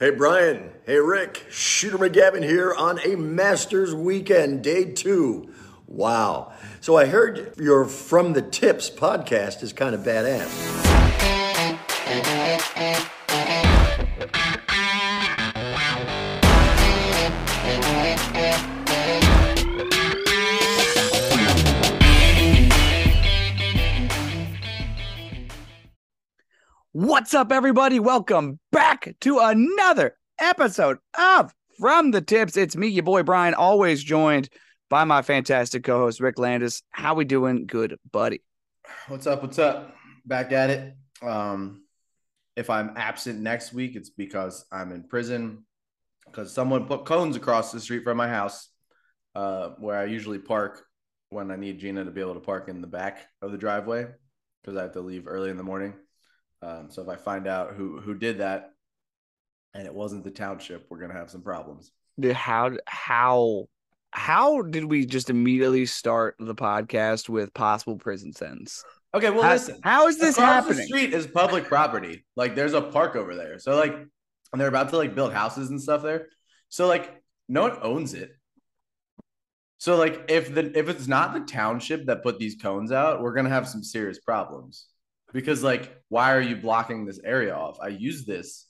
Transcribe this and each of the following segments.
Hey Brian, hey Rick, Shooter McGavin here on a Masters weekend, day two. Wow. So I heard your From the Tips podcast is kind of badass. What's up, everybody? Welcome back to another episode of From the Tips. It's me, your boy Brian, always joined by my fantastic co-host Rick Landis. How we doing, good buddy? What's up? What's up? Back at it. Um, if I'm absent next week, it's because I'm in prison because someone put cones across the street from my house, uh, where I usually park when I need Gina to be able to park in the back of the driveway because I have to leave early in the morning. Um, so if I find out who who did that, and it wasn't the township, we're gonna have some problems. Dude, how how how did we just immediately start the podcast with possible prison sentence? Okay, well How- listen. how is this happening? The street is public property. Like there's a park over there. So like and they're about to like build houses and stuff there. So like no one owns it. So like if the if it's not the township that put these cones out, we're gonna have some serious problems. Because like, why are you blocking this area off? I use this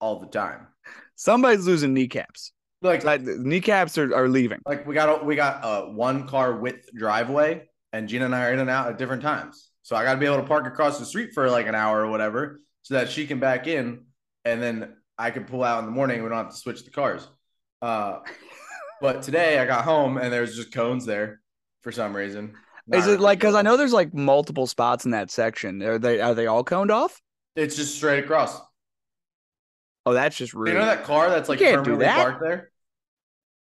all the time. Somebody's losing kneecaps. Like Like, kneecaps are, are leaving. like we got a, we got a one car width driveway, and Gina and I are in and out at different times. So I got to be able to park across the street for like an hour or whatever, so that she can back in, and then I can pull out in the morning. We don't have to switch the cars. Uh, but today I got home and there's just cones there for some reason. Is it like because I know there's like multiple spots in that section? Are they are they all coned off? it's just straight across? Oh, that's just rude. You know that car that's like permanently that. parked there?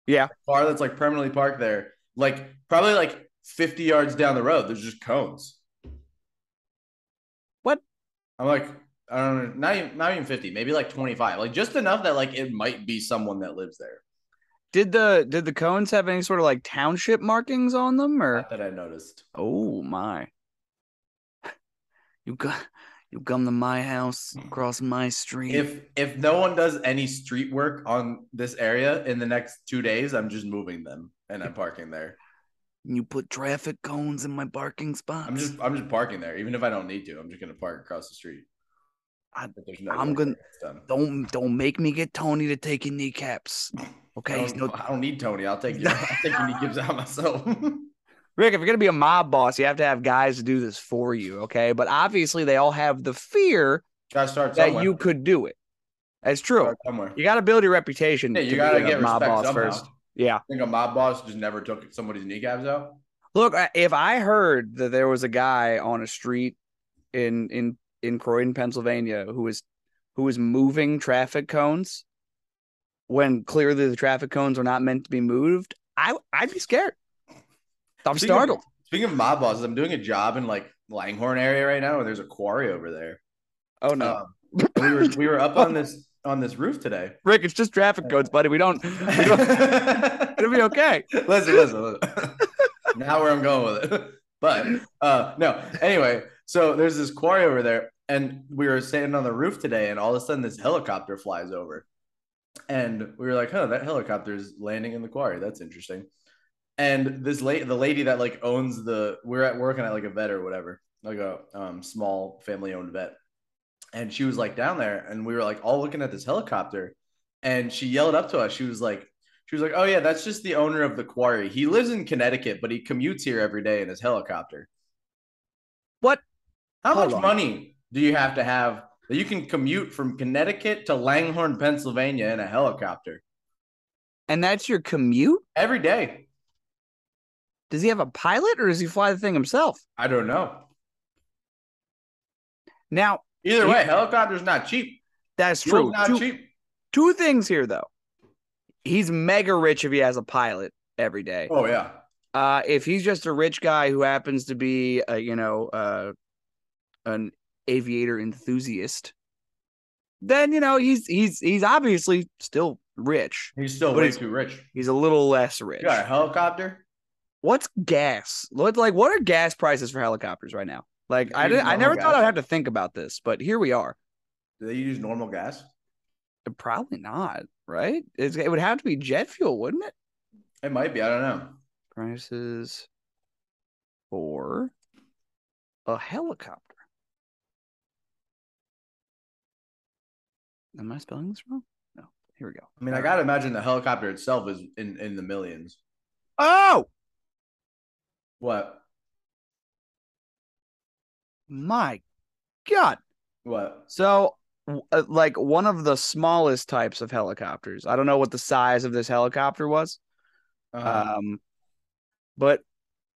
Yeah. car that's like permanently parked there, like probably like 50 yards down the road, there's just cones. What? I'm like, I don't know, not even not even 50, maybe like 25. Like just enough that like it might be someone that lives there. Did the did the cones have any sort of like township markings on them or Not that I noticed. oh my you got you come to my house across my street If if no one does any street work on this area in the next two days, I'm just moving them and I'm parking there. you put traffic cones in my parking spot. I'm just I'm just parking there, even if I don't need to. I'm just gonna park across the street. I- If there's no I'm gonna- there, it's done. don't don't make me get Tony to take your kneecaps okay he's don't, no I don't need Tony. I'll take you. I'll take your kneecaps out myself. Rick if you're gonna be a mob boss you have to have guys to do this for you okay but obviously they all have the fear that somewhere. you could do it that's true you got to build your reputation Yeah, you be gotta a get mob boss somehow. first yeah I think a mob boss just never took somebody's kneecaps out. Look, if I heard that there was a guy on a street in in in Croydon, Pennsylvania, who was who was moving traffic cones when clearly the traffic cones are not meant to be moved, I I'd be scared. I'm Speaking of- startled. Speaking of mob bosses, I'm doing a job in like Langhorne area right now, and there's a quarry over there. oh no, Um, we were we were up on this on this roof today. Rick, it's just traffic cones, buddy. We don't. We don't it'll be okay. listen, listen, listen. now where I'm going with it. But uh no, anyway, so there's this quarry over there, and we were standing on the roof today, and all of a sudden this helicopter flies over. And we were like, huh, that helicopter is landing in the quarry. That's interesting. And this lady, the lady that like owns the we're at working at like a vet or whatever, like a um small family owned vet. And she was like down there, and we were like all looking at this helicopter, and she yelled up to us. She was like, she was like, "Oh yeah, that's just the owner of the quarry. He lives in Connecticut, but he commutes here every day in his helicopter." What? How Hold much on. money do you have to have that you can commute from Connecticut to Langhorne, Pennsylvania in a helicopter And that's your commute? every day? Does he have a pilot or does he fly the thing himself? I don't know. Now Either He- way, helicopter's not cheap. that's Fuel's true. not Two, cheap. two things here though. He's mega rich if he has a pilot every day. Oh yeah. Uh, if he's just a rich guy who happens to be, uh, you know, uh, an aviator enthusiast, then you know he's he's he's obviously still rich. He's still way he's- too rich. He's a little less rich. You got a helicopter? What's gas? What like what are gas prices for helicopters right now? Like I didn't, I never thought. I'd have to think about this, but here we are. Do they use normal gas? Probably not, right? It's, it would have to be jet fuel, wouldn't it? It might be. I don't know. Prices for a helicopter. Am I spelling this wrong? No. Here we go. I mean, I gotta imagine the helicopter itself is in in the millions. Oh What? my god! What? So, w- uh, like one of the smallest types of helicopters. I don't know what the size of this helicopter was. Uh, Um, but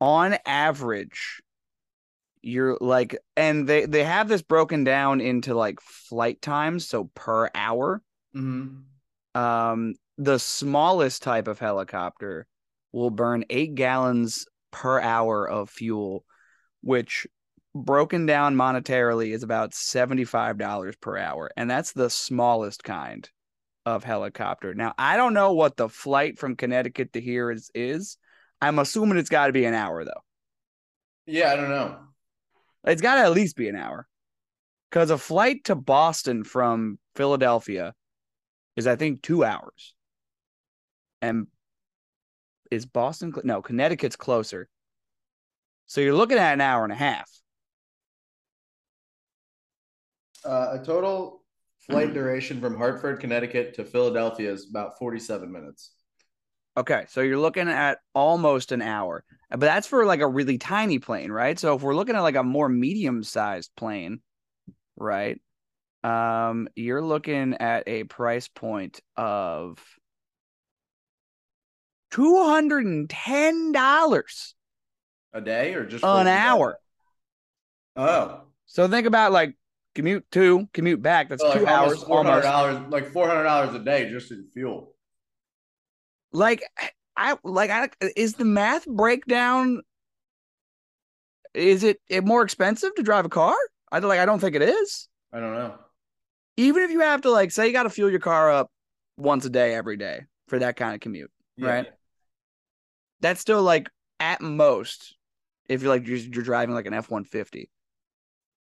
on average, you're like, and they they have this broken down into like flight times, so per hour. mhm. Um, the smallest type of helicopter will burn eight gallons per hour of fuel, which broken down monetarily is about $75 per hour. And that's the smallest kind of helicopter. Now, I don't know what the flight from Connecticut to here is is. I'm assuming it's got to be an hour though. Yeah, I don't know. It's got to at least be an hour. Cuz a flight to Boston from Philadelphia is I think 2 hours. And is Boston no, Connecticut's closer. So you're looking at an hour and a half. Uh, a total flight duration from Hartford, Connecticut to Philadelphia is about 47 minutes. Okay, so you're looking at almost an hour, but that's for like a really tiny plane, right? So if we're looking at like a more medium-sized plane, right? Um, you're looking at a price point of two hundred and ten dollars A day or just an hour. Oh, So think about like commute to, commute back. That's So, like two hours Four hundred dollars, like four hundred dollars a day just in fuel. Like I like I is the math breakdown. Is it, it more expensive to drive a car? I like. I don't think it is. I don't know. even if you have to like say you got to fuel your car up once a day every day for that kind of commute Yeah. Right. that's still like at most if you're like you're, you're driving like an f-150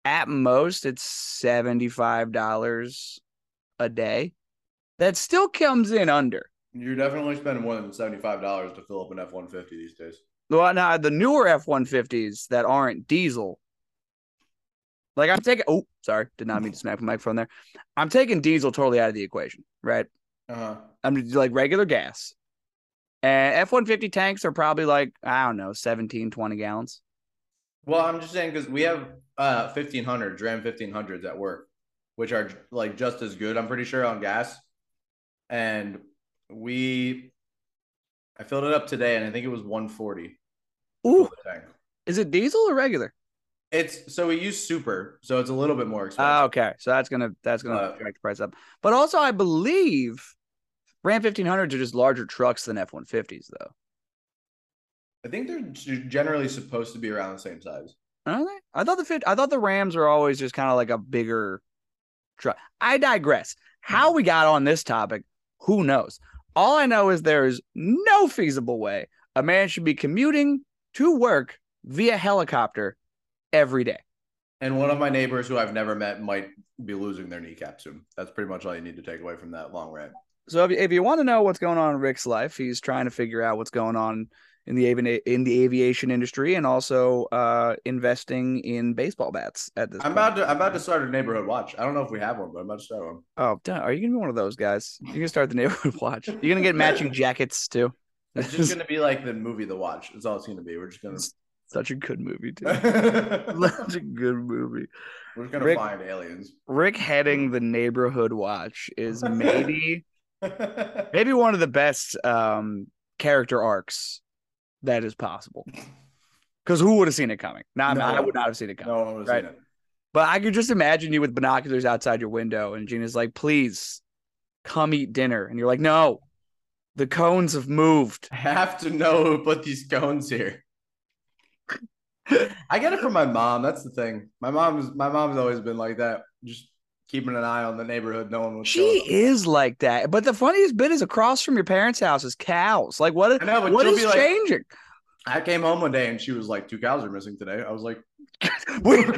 at most it's $75 a day that still comes in under You're definitely spending more than seventy five dollars to fill up an F one fifty these days. well now the newer f-150s that aren't diesel like i'm taking oh sorry did not mean to smack the microphone there i'm taking diesel totally out of the equation right Uh huh. I'm like regular gas. And F 150 tanks are probably like, I don't know, 17, 20 gallons. Well, I'm just saying because we have uh fifteen hundred Ram fifteen hundreds at work, which are like just as good. I'm pretty sure on gas, and we, I filled it up today, and I think it was one forty. Ooh, is it diesel or regular? It's so we use super, so it's a little bit more expensive. Ah, okay. So that's gonna that's gonna Uh, drag the price up. But also I believe Ram 1500s are just larger trucks than F 150s though. I think they're generally supposed to be around the same size. Are they? I thought the I thought the Rams are always just kind of like a bigger truck. I digress. How we got on this topic, who knows? All I know is there is no feasible way a man should be commuting to work via helicopter every day. And one of my neighbors who I've never met might be losing their kneecap soon. That's pretty much all you need to take away from that long rant. So if you, if you want to know what's going on in Rick's life, he's trying to figure out what's going on in the avi- in the aviation industry and also uh, investing in baseball bats at this I'm point. about to I'm about to start a neighborhood watch. I don't know if we have one, but I'm about to start one. Oh, are you gonna be one of those guys? You're gonna start the neighborhood watch. You're gonna get matching jackets too. It's just gonna be like the movie The Watch. It's all it's gonna be. We're just gonna Such a good movie too. Such a good movie. We're just gonna Rick- find aliens. Rick heading the neighborhood watch is maybe maybe one of the best um, character arcs that is possible. Because who would have seen it coming? Nah, No. I would not have seen it coming. no one was Right. seen it. But I could just imagine you with binoculars outside your window, and Gina's like, "Please, come eat dinner," and you're like, "No, the cones have moved." I have to know who put these cones here. I get it from my mom. That's the thing. My mom's my mom's always been like that. Just keeping an eye on the neighborhood, knowing what's She going is like that. But the funniest bit is across from your parents' house is cows. Like, what? I know, what be like- changing? I came home one day and she was like, two cows are missing today. I was like, Wait, wait?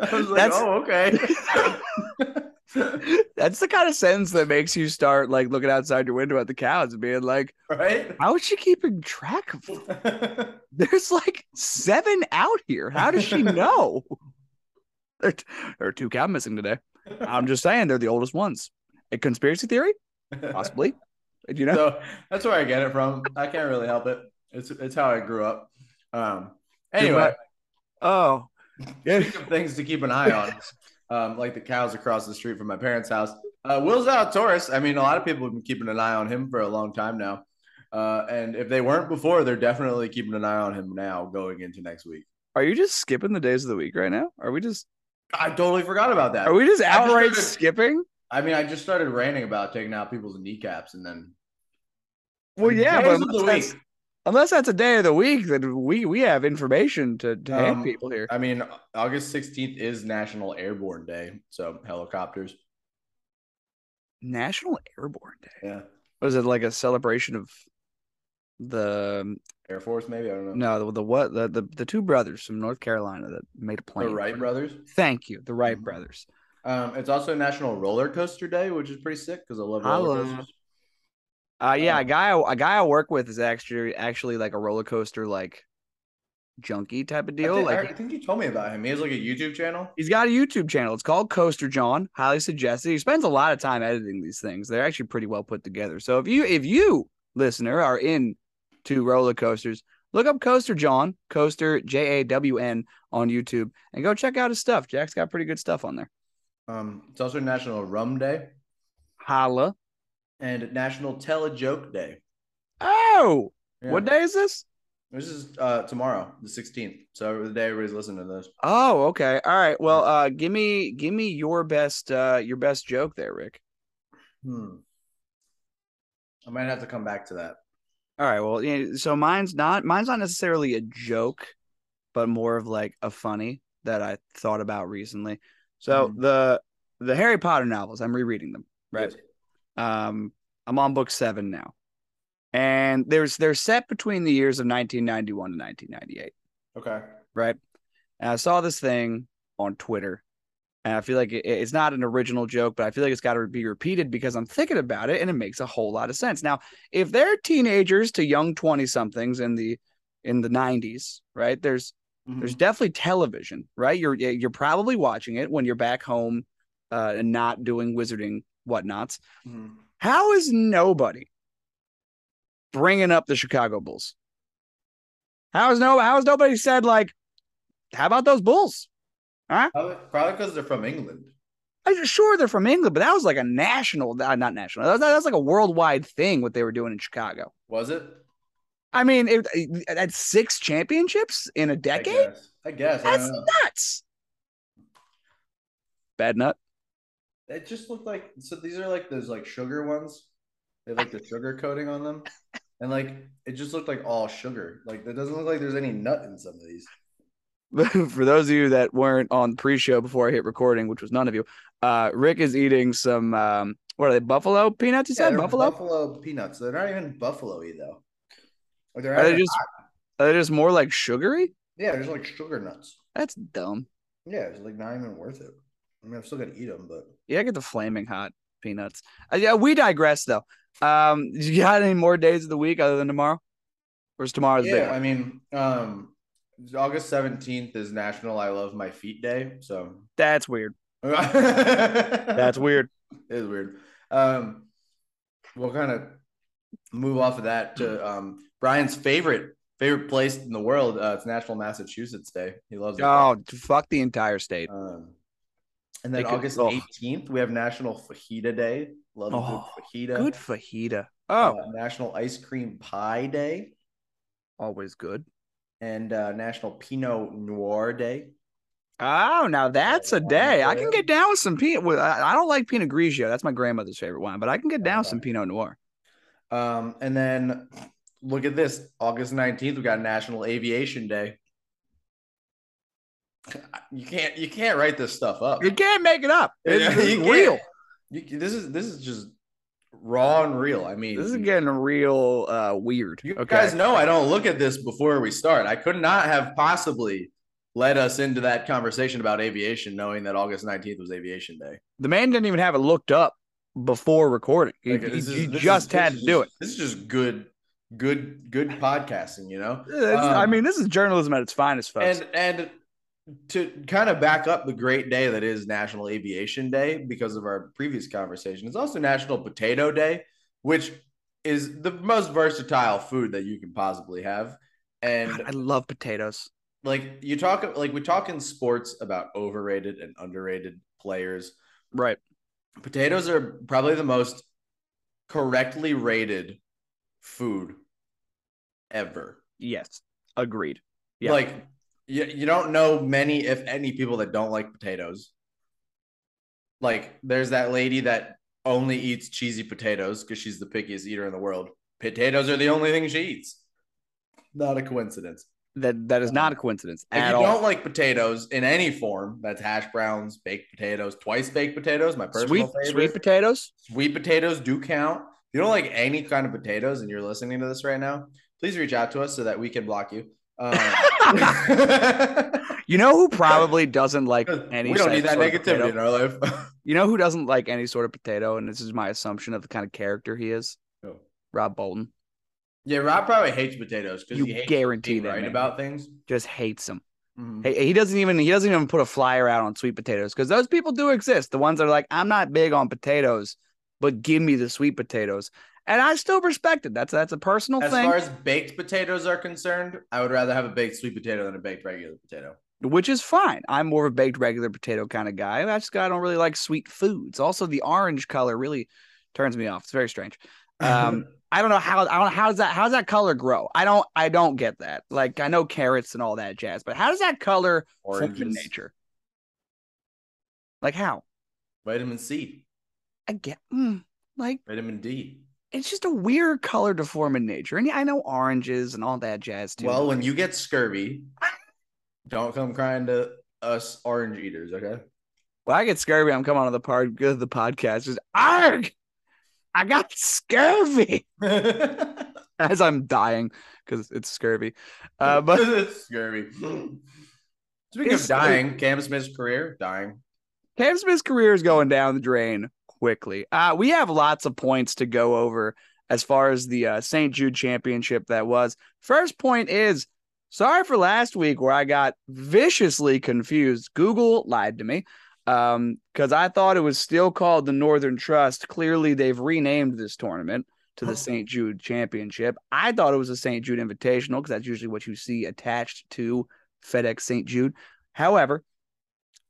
I was like, That's- oh, okay. That's the kind of sentence that makes you start like looking outside your window at the cows and being like, right? how is she keeping track of them? There's like seven out here. How does she know? there, there are two cow missing today. I'm just saying they're the oldest ones. A conspiracy theory? Possibly. Did you know? So that's where I get it from. I can't really help it. It's it's how I grew up. Um. Anyway, oh, yeah. things to keep an eye on, um, like the cows across the street from my parents' house. Uh, Will Zalatoris. I mean, a lot of people have been keeping an eye on him for a long time now. Uh, and if they weren't before, they're definitely keeping an eye on him now going into next week. Are you just skipping the days of the week right now? Are we just I totally forgot about that. are we just I just outright started- skipping? I mean, I just started ranting about taking out people's kneecaps, and then Well, yeah, Days but of the week. Unless that's a day of the week, that we we have information to, to hand Um, people here. I mean, August sixteenth is National Airborne Day, so helicopters. National Airborne Day. Yeah, Was it like a celebration of the Air Force, maybe I don't know. no the, the what the, the the two brothers from North Carolina that made a plane? the Wright brothers. Thank you, the Wright Mhm. brothers. Um, it's also National Roller Coaster Day, which is pretty sick because I love Holla. roller coasters. Uh, yeah, a guy I- a guy I work with is actually actually like a roller coaster like junkie type of I deal. think, like I think you told me about him. He has like a YouTube channel. He's got a YouTube channel. It's called Coaster Jawn. Highly suggested. He spends a lot of time editing these things. They're actually pretty well put together. So if you if you listener are in to roller coasters, look up Coaster Jawn, Coaster J A W N on YouTube, and go check out his stuff. Jack's got pretty good stuff on there. Um, it's also National Rum Day Holla. And National Tell a Joke Day. Oh, Yeah. what day is this? This is uh tomorrow, the sixteenth. So the day everybody's listening to this. Oh, okay. All right. Well, uh, give me give me your best uh your best joke there, Rick. Hmm. I might have to come back to that. All right. Well, yeah, so mine's not mine's not necessarily a joke, but more of like a funny that I thought about recently. So Mhm. the the Harry Potter novels, I'm rereading them. Right. Yes. Um, I'm on book seven now, and there's they're set between the years of 1991 to 1998. Okay. Right. And I saw this thing on Twitter, and I feel like it, it's not an original joke, but I feel like it's got to be repeated because I'm thinking about it, and it makes a whole lot of sense. Now, if they're teenagers to young 20 somethings in the in the 90s, right? There's Mhm. there's definitely television, right? You're you're probably watching it when you're back home uh, and not doing wizarding whatnots. Mhm. How is nobody bringing up the Chicago Bulls? How is no? How has nobody said like, how about those Bulls? Huh? Probably because they're from England. I'm sure they're from England, but that was like a national, uh, not national. That was, that was like a worldwide thing what they were doing in Chicago. Was it? I mean, it, it, that's six championships in a decade. guess. I guess. That's don't nuts. Bad nut. It just looked like so. These are like those like sugar ones. They have like the sugar coating on them, and like it just looked like all sugar. Like it doesn't look like there's any nut in some of these. For those of you that weren't on pre-show before I hit recording, which was none of you, uh, Rick is eating some um, what are they? Buffalo peanuts? You Yeah, said buffalo. buffalo peanuts. They're not even buffalo-y though. Like they're Are they just are they just more like sugary? yeah, they're just like sugar nuts. That's dumb. Yeah, it's like not even worth it. I mean, I'm still gonna eat them, but Yeah, I get the flaming hot peanuts. Uh, yeah, we digress though. Um, you got any more days of the week other than tomorrow? Or is tomorrow's yeah, big? I mean, um, August 17th is National I Love My Feet Day. So That's weird. that's That's weird. It is weird. Um, we'll kind of move off of that to um Brian's favorite favorite place in the world. Uh, it's National Massachusetts Day. He loves it. Oh, fuck the entire state. Um, and then could- August oh. 18th, we have National Fajita Day. Love Oh, good fajita. Good fajita. Oh, Uh, National Ice Cream Pie Day always good. and uh, National Pinot Noir Day. Oh, now that's a day. I can get down with some. With I don't like Pinot Grigio. That's my grandmother's favorite wine, but I can get down with some Pinot Noir. Um, and then look at this August 19th, we got National Aviation Day. You can't you can't write this stuff up. You can't make it up. It's, Yeah, it's you real. You, this is this is just raw and real. I mean, This is getting real uh, weird. you okay. guys know I don't look at this before we start. I could not have possibly led us into that conversation about aviation, knowing that August 19th was aviation day. The man didn't even have it looked up before recording. He, Like, he- is- he just is- had to do it. This is just good, good, good podcasting, you know? It's- I Um, mean, this is journalism at its finest, folks. And and to kind of back up the great day that is National Aviation Day because of our previous conversation, it's also National Potato Day, which is the most versatile food that you can possibly have. And God, I love potatoes. like you talk like we talk in sports about overrated and underrated players. Right. Potatoes are probably the most correctly rated food ever. Yes. Agreed. Yeah. Like you, you don't know many, if any, people that don't like potatoes. Like there's that lady that only eats cheesy potatoes because she's the pickiest eater in the world. Potatoes are the only thing she eats. Not a coincidence. That that is not a coincidence If you all. don't like potatoes in any form, that's hash browns, baked potatoes, twice baked potatoes, my personal Sweet favorite. sweet potatoes. Sweet potatoes do count. If you don't like any kind of potatoes and you're listening to this right now, please reach out to us so that we can block you. Um, You know who probably doesn't like any. we don't need that negativity in our life. You know who doesn't like any sort of potato, and this is my assumption of the kind of character he is. Oh. Rob Bolton yeah, Rob probably hates potatoes because You he hates guarantee that, right man. about things. just hates them. Mhm. He, he doesn't even he doesn't even put a flyer out on sweet potatoes because those people do exist. The ones that are like, I'm not big on potatoes, but give me the sweet potatoes, and I still respect it. That's that's a personal As thing, As far as baked potatoes are concerned, I would rather have a baked sweet potato than a baked regular potato. which is fine. I'm more of a baked regular potato kind of guy. I just I don't really like sweet foods. Also, the orange color really turns me off. It's very strange. Um, I don't know how I don't know how does that how does that color grow? I don't I don't get that. Like I know carrots and all that jazz, but how does that color form in nature? Like how? vitamin C, I get mm, like vitamin D. it's just a weird color to form in nature. And yeah, I know oranges and all that jazz too. Well, when you get scurvy, don't come crying to us orange eaters, okay? when I get scurvy, I'm coming on the part of the podcast. Just arg, I got scurvy as I'm dying because it's scurvy. Uh, but scurvy. Speaking It's- of dying, Cam Smith's career dying. Cam Smith's career is going down the drain quickly. Uh, we have lots of points to go over as far as the uh, St. Jude championship that was. First point is sorry for last week where I got viciously confused. Google lied to me um, because I thought it was still called the Northern Trust. Clearly, they've renamed this tournament to the St. Jude Championship. I thought it was a St. Jude Invitational because that's usually what you see attached to FedEx St. Jude. However,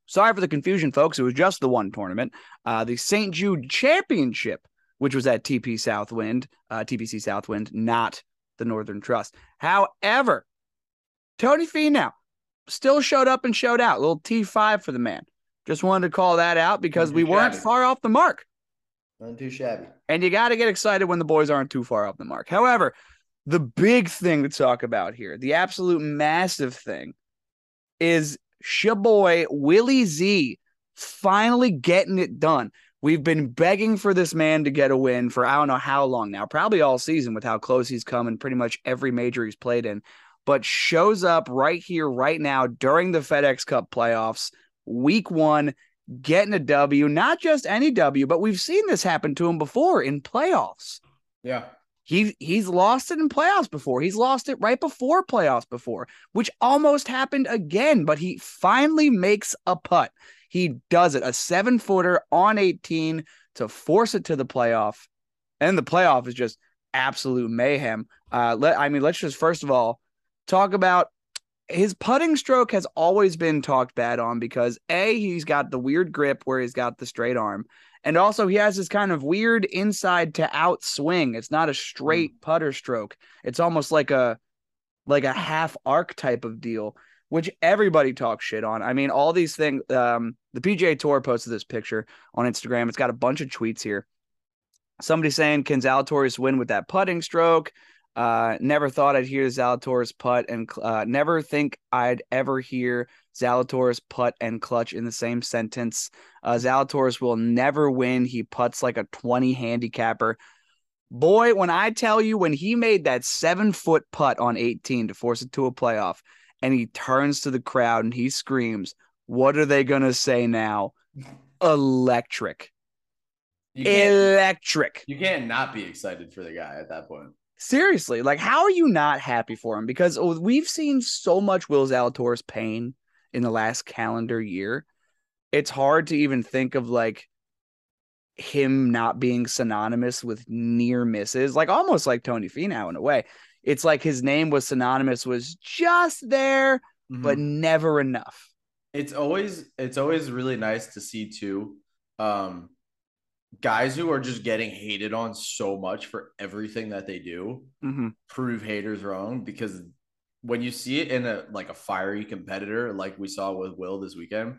sorry for the confusion, folks. It was just the one tournament. Uh, the St. Jude Championship, which was at TP Southwind, uh, TPC Southwind, not the Northern Trust. However, Tony Finau still showed up and showed out. A little T5 for the man. Just wanted to call that out because we weren't far off the mark. Not too shabby. And you got to get excited when the boys aren't too far off the mark. However, the big thing to talk about here, the absolute massive thing, is Shaboy Willie Z finally getting it done. We've been begging for this man to get a win for I don't know how long now, probably all season with how close he's come in pretty much every major he's played in, but shows up right here, right now during the FedEx Cup playoffs, week one, getting a W, not just any W, but we've seen this happen to him before in playoffs. Yeah. He he's lost it in playoffs before. He's lost it right before playoffs before, which almost happened again, but he finally makes a putt. He does it, a seven footer on 18 to force it to the playoff. And the playoff is just absolute mayhem. Uh, let, I mean, let's just first of all talk about his putting stroke has always been talked bad on because A, he's got the weird grip where he's got the straight arm. And also he has this kind of weird inside to out swing. It's not a straight putter stroke. It's almost like a like a half arc type of deal, which everybody talks shit on. I mean, all these things um the PGA Tour posted this picture on Instagram. It's got a bunch of tweets here. Somebody saying, Can Zalatoris win with that putting stroke? Uh, never thought I'd hear Zalatoris putt and uh, never think I'd ever hear Zalatoris putt and clutch in the same sentence. Uh, Zalatoris will never win. He puts like a 20 handicapper. Boy, when I tell you, when he made that seven foot putt on 18 to force it to a playoff, and he turns to the crowd and he screams, What are they going to say now? Electric. You Electric. you can't not be excited for the guy at that point. Seriously, like, how are you not happy for him? Because oh, we've seen so much Will Zalatoris pain in the last calendar year. It's hard to even think of like him not being synonymous with near misses, like almost like Tony Finau in a way. It's like his name was synonymous, was just there, but Mhm. never enough. it's always it's always really nice to see too um guys who are just getting hated on so much for everything that they do hmm prove haters wrong because when you see it in a like a fiery competitor like we saw with Will this weekend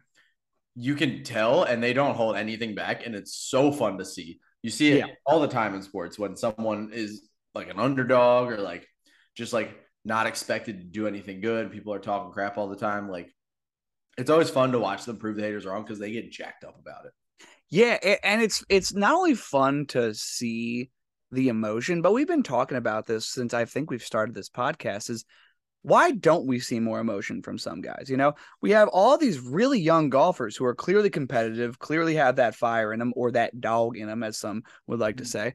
you can tell and they don't hold anything back and it's so fun to see you see it Yeah. all the time in sports when someone is like an underdog or like just like not expected to do anything good people are talking crap all the time like it's always fun to watch them prove the haters wrong because they get jacked up about it Yeah, and it's it's not only fun to see the emotion, but we've been talking about this since I think we've started this podcast. Is why don't we see more emotion from some guys? You know, we have all these really young golfers who are clearly competitive, clearly have that fire in them or that dog in them, as some would like to mm. say.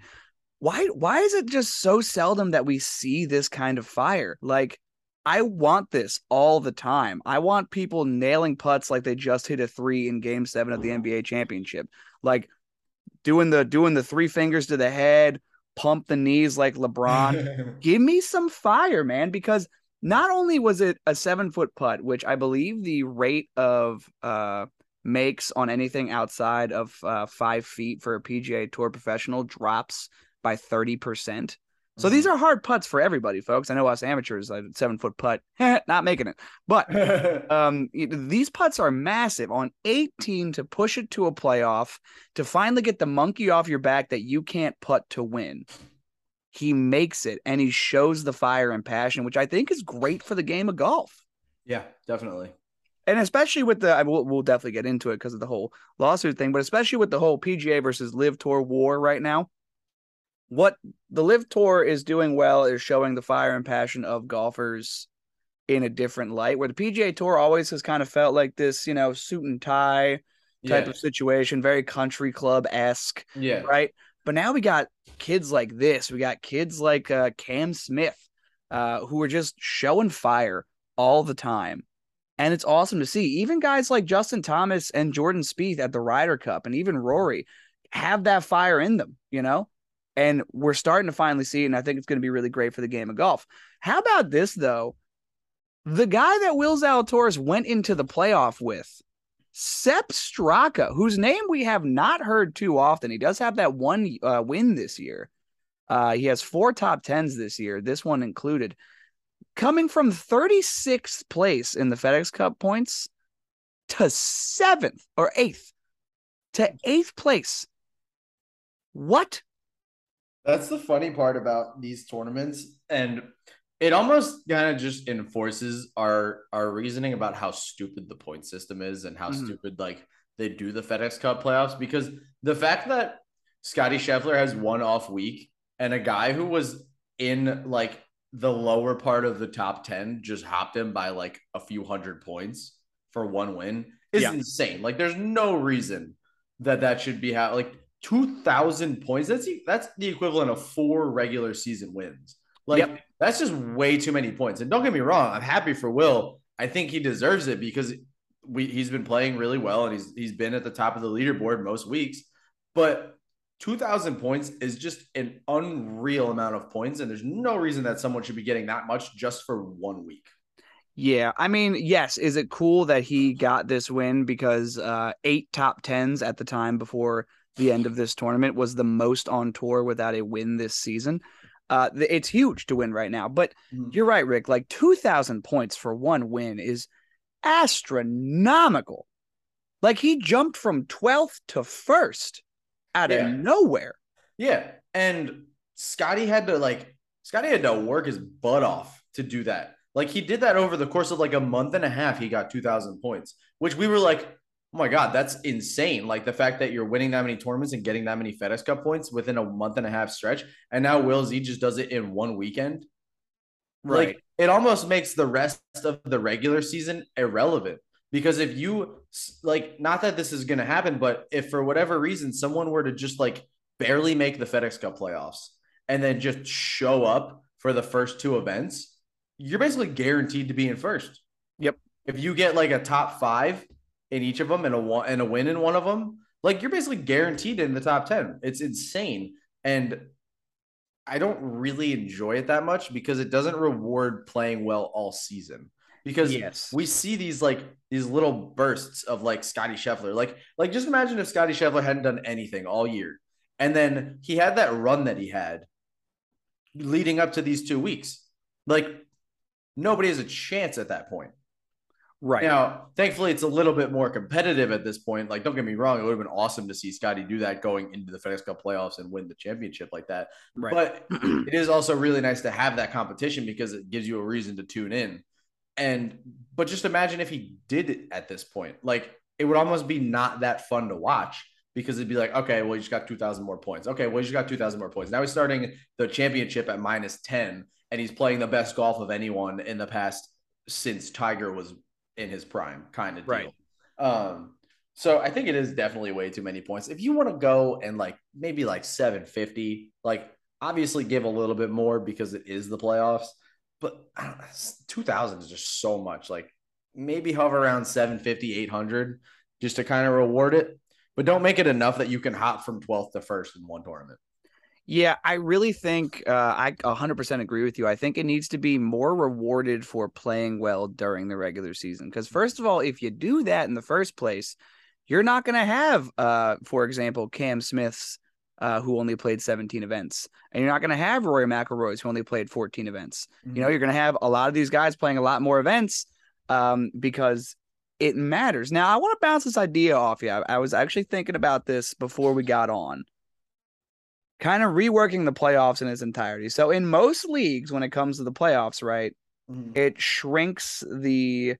Why why is it just so seldom that we see this kind of fire? Like I want this all the time. I want people nailing putts like they just hit a three in game seven of the mm. NBA championship. Like doing the doing the three fingers to the head, pump the knees like LeBron. Give me some fire, man, because not only was it a seven foot putt, which I believe the rate of uh makes on anything outside of uh, five feet for a PGA Tour professional drops by 30%. So these are hard putts for everybody, folks. I know us amateurs, a seven foot putt, not making it. But um, these putts are massive on 18 to push it to a playoff to finally get the monkey off your back that you can't putt to win. He makes it and he shows the fire and passion, which I think is great for the game of golf. yeah definitely And especially with the, I will, we'll definitely get into it because of the whole lawsuit thing, but especially with the whole PGA versus LIV Tour war right now. What the LIV Tour is doing well is showing the fire and passion of golfers in a different light, where the PGA Tour always has kind of felt like this, you know, suit and tie type yeah of situation, very country club esque, yeah right? But now we got kids like this. We got kids like uh, Cam Smith, uh, who are just showing fire all the time. And it's awesome to see. Even guys like Justin Thomas and Jordan Spieth at the Ryder Cup and even Rory have that fire in them, you know? And we're starting to finally see. And I think it's going to be really great for the game of golf. How about this, though? The guy that Will Zalatoris went into the playoff with, Sepp Straka, whose name we have not heard too often. He does have that one uh, win this year. Uh, he has four top tens this year, this one included. Coming from 36th place in the FedEx Cup points to seventh or eighth to eighth place. What? That's the funny part about these tournaments, and it almost kind of just enforces our our reasoning about how stupid the point system is and how Mhm. stupid like they do the FedEx Cup playoffs because the fact that Scotty Scheffler has one off week and a guy who was in like the lower part of the top 10 just hopped him by like a few hundred points for one win is Yeah. insane. Like there's no reason that that should be how like 2000 points that's that's the equivalent of four regular season wins like Yep. That's just way too many points. And don't get me wrong i'm happy for will. I think he deserves it because we he's been playing really well and he's he's been at the top of the leaderboard most weeks. But 2000 points is just an unreal amount of points and there's no reason that someone should be getting that much just for one week. Yeah, I mean, yes, is it cool that he got this win because uh, eight top tens at the time before the end of this tournament was the most on tour without a win this season. Uh, it's huge to win right now, but Mhm. you're right, Rick. Like two thousand points for one win is astronomical. Like he jumped from twelfth to first out Yeah. of nowhere. Yeah, and Scotty had to like Scotty had to work his butt off to do that. Like he did that over the course of like a month and a half. He got two thousand points, which we were like, oh my god, that's insane! Like the fact that you're winning that many tournaments and getting that many FedEx Cup points within a month and a half stretch, and now Will Z just does it in one weekend. Right. Like it almost makes the rest of the regular season irrelevant because if you like, not that this is going to happen, but if for whatever reason someone were to just like barely make the FedEx Cup playoffs and then just show up for the first two events, you're basically guaranteed to be in first. Yep. If you get like a top five in each of them and a and a win in one of them, like you're basically guaranteed in the top 10. It's insane. And I don't really enjoy it that much because it doesn't reward playing well all season. Because Yes. we see these like these little bursts of like Scotty Scheffler. Like, like just imagine if Scotty Scheffler hadn't done anything all year. And then he had that run that he had leading up to these two weeks. Like nobody has a chance at that point. Right. Now, thankfully, it's a little bit more competitive at this point. Like, don't get me wrong, it would have been awesome to see Scotty do that going into the FedEx Cup playoffs and win the championship like that. right. But it is also really nice to have that competition because it gives you a reason to tune in. And but just imagine if he did it at this point. Like it would almost be not that fun to watch because it'd be like, okay, well, you just got 2,000 more points. Okay, well, you just got 2,000 more points. Now he's starting the championship at minus 10 and he's playing the best golf of anyone in the past since Tiger was in his prime, kind of deal. Right. Um, so I think it is definitely way too many points. If you want to go and like maybe like 750, like obviously give a little bit more because it is the playoffs, but know, 2000 is just so much. Like maybe hover around 750, 800 just to kind of reward it, but don't make it enough that you can hop from 12th to first in one tournament. Yeah, I really think uh, I 100% agree with you. I think it needs to be more rewarded for playing well during the regular season. Because, first of all, if you do that in the first place, you're not going to have, uh, for example, Cam Smith's, uh, who only played 17 events. And you're not going to have Rory McIlroy's, who only played 14 events. You know, you're going to have a lot of these guys playing a lot more events um, because it matters. Now, I want to bounce this idea off you. I, I was actually thinking about this before we got on kind of reworking the playoffs in its entirety. So in most leagues, when it comes to the playoffs, right, Mhm. it shrinks the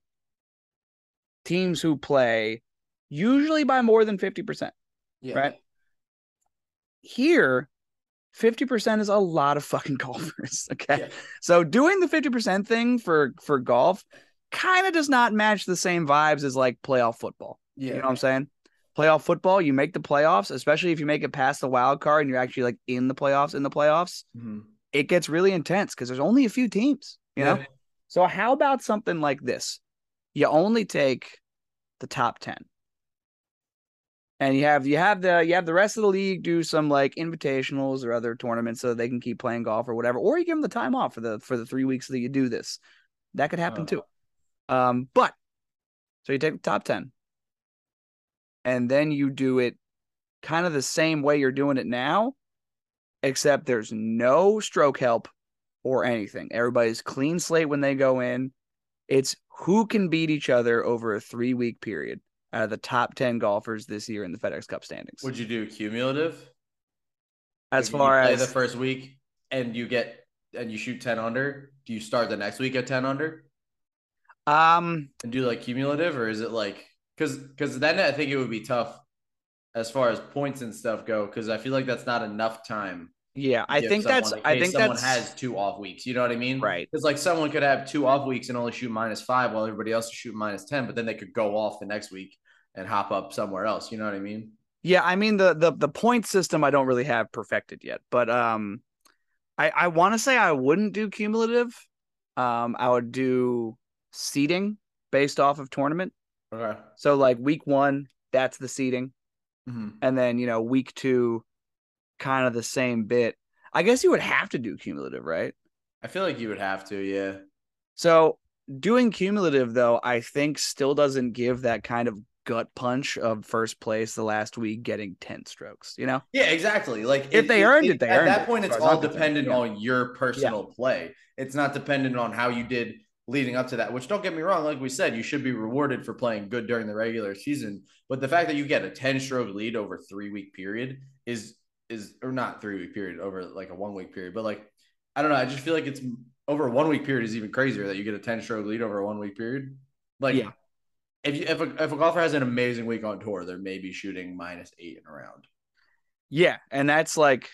teams who play usually by more than 50%. yeah. right. Here, 50% is a lot of fucking golfers. Okay. Yeah. So doing the 50% thing for for golf kind of does not match the same vibes as like playoff football. Yeah. You know what I'm saying? Playoff football, you make the playoffs, especially if you make it past the wild card and you're actually like in the playoffs, in the playoffs, Mhm. it gets really intense because there's only a few teams, you know? Yeah. So how about something like this? You only take the top 10. And you have you have the you have the rest of the league do some like invitationals or other tournaments so they can keep playing golf or whatever, or you give them the time off for the for the three weeks that you do this. That could happen Oh. too. Um, but so you take the top 10 and then you do it kind of the same way you're doing it now, except there's no stroke help or anything. Everybody's clean slate when they go in. It's who can beat each other over a three week period out of the top 10 golfers this year in the FedEx Cup standings. Would you do cumulative? as Like, far play as the first week and you get and you shoot 10 under, do you start the next week at 10 under um and do like cumulative or is it like cuz cuz then I think it would be tough as far as points and stuff go cuz I feel like that's not enough time. yeah, I think that's someone in I think someone that's has two off weeks, you know what I mean? right. Cuz like someone could have two off weeks and only shoot minus 5 while everybody else is shooting minus 10, but then they could go off the next week and hop up somewhere else, you know what I mean? Yeah, I mean the the the point system I don't really have perfected yet, but um I I want to say I wouldn't do cumulative. Um I would do seeding based off of tournament. Okay. So like week 1, that's the seeding, Mhm. and then, you know, week 2 kind of the same bit. I guess you would have to do cumulative, right? I feel like you would have to, yeah. So doing cumulative though, I think still doesn't give that kind of gut punch of first place the last week getting 10 strokes, you know? Yeah, exactly. Like If they earned it, they at earned that it, point, it's all dependent Yeah. on your personal play. It's not dependent on how you did leading up to that. Which don't get me wrong, like we said, you should be rewarded for playing good during the regular season. But the fact that you get a ten stroke lead over three week period is is or not three week period over like a one week period, but like I don't know. I just feel like it's over a one week period is even crazier that you get a ten stroke lead over a one week period. Like Yeah. if you if a, if a golfer has an amazing week on tour, they're maybe shooting minus eight in a round. Yeah, and that's like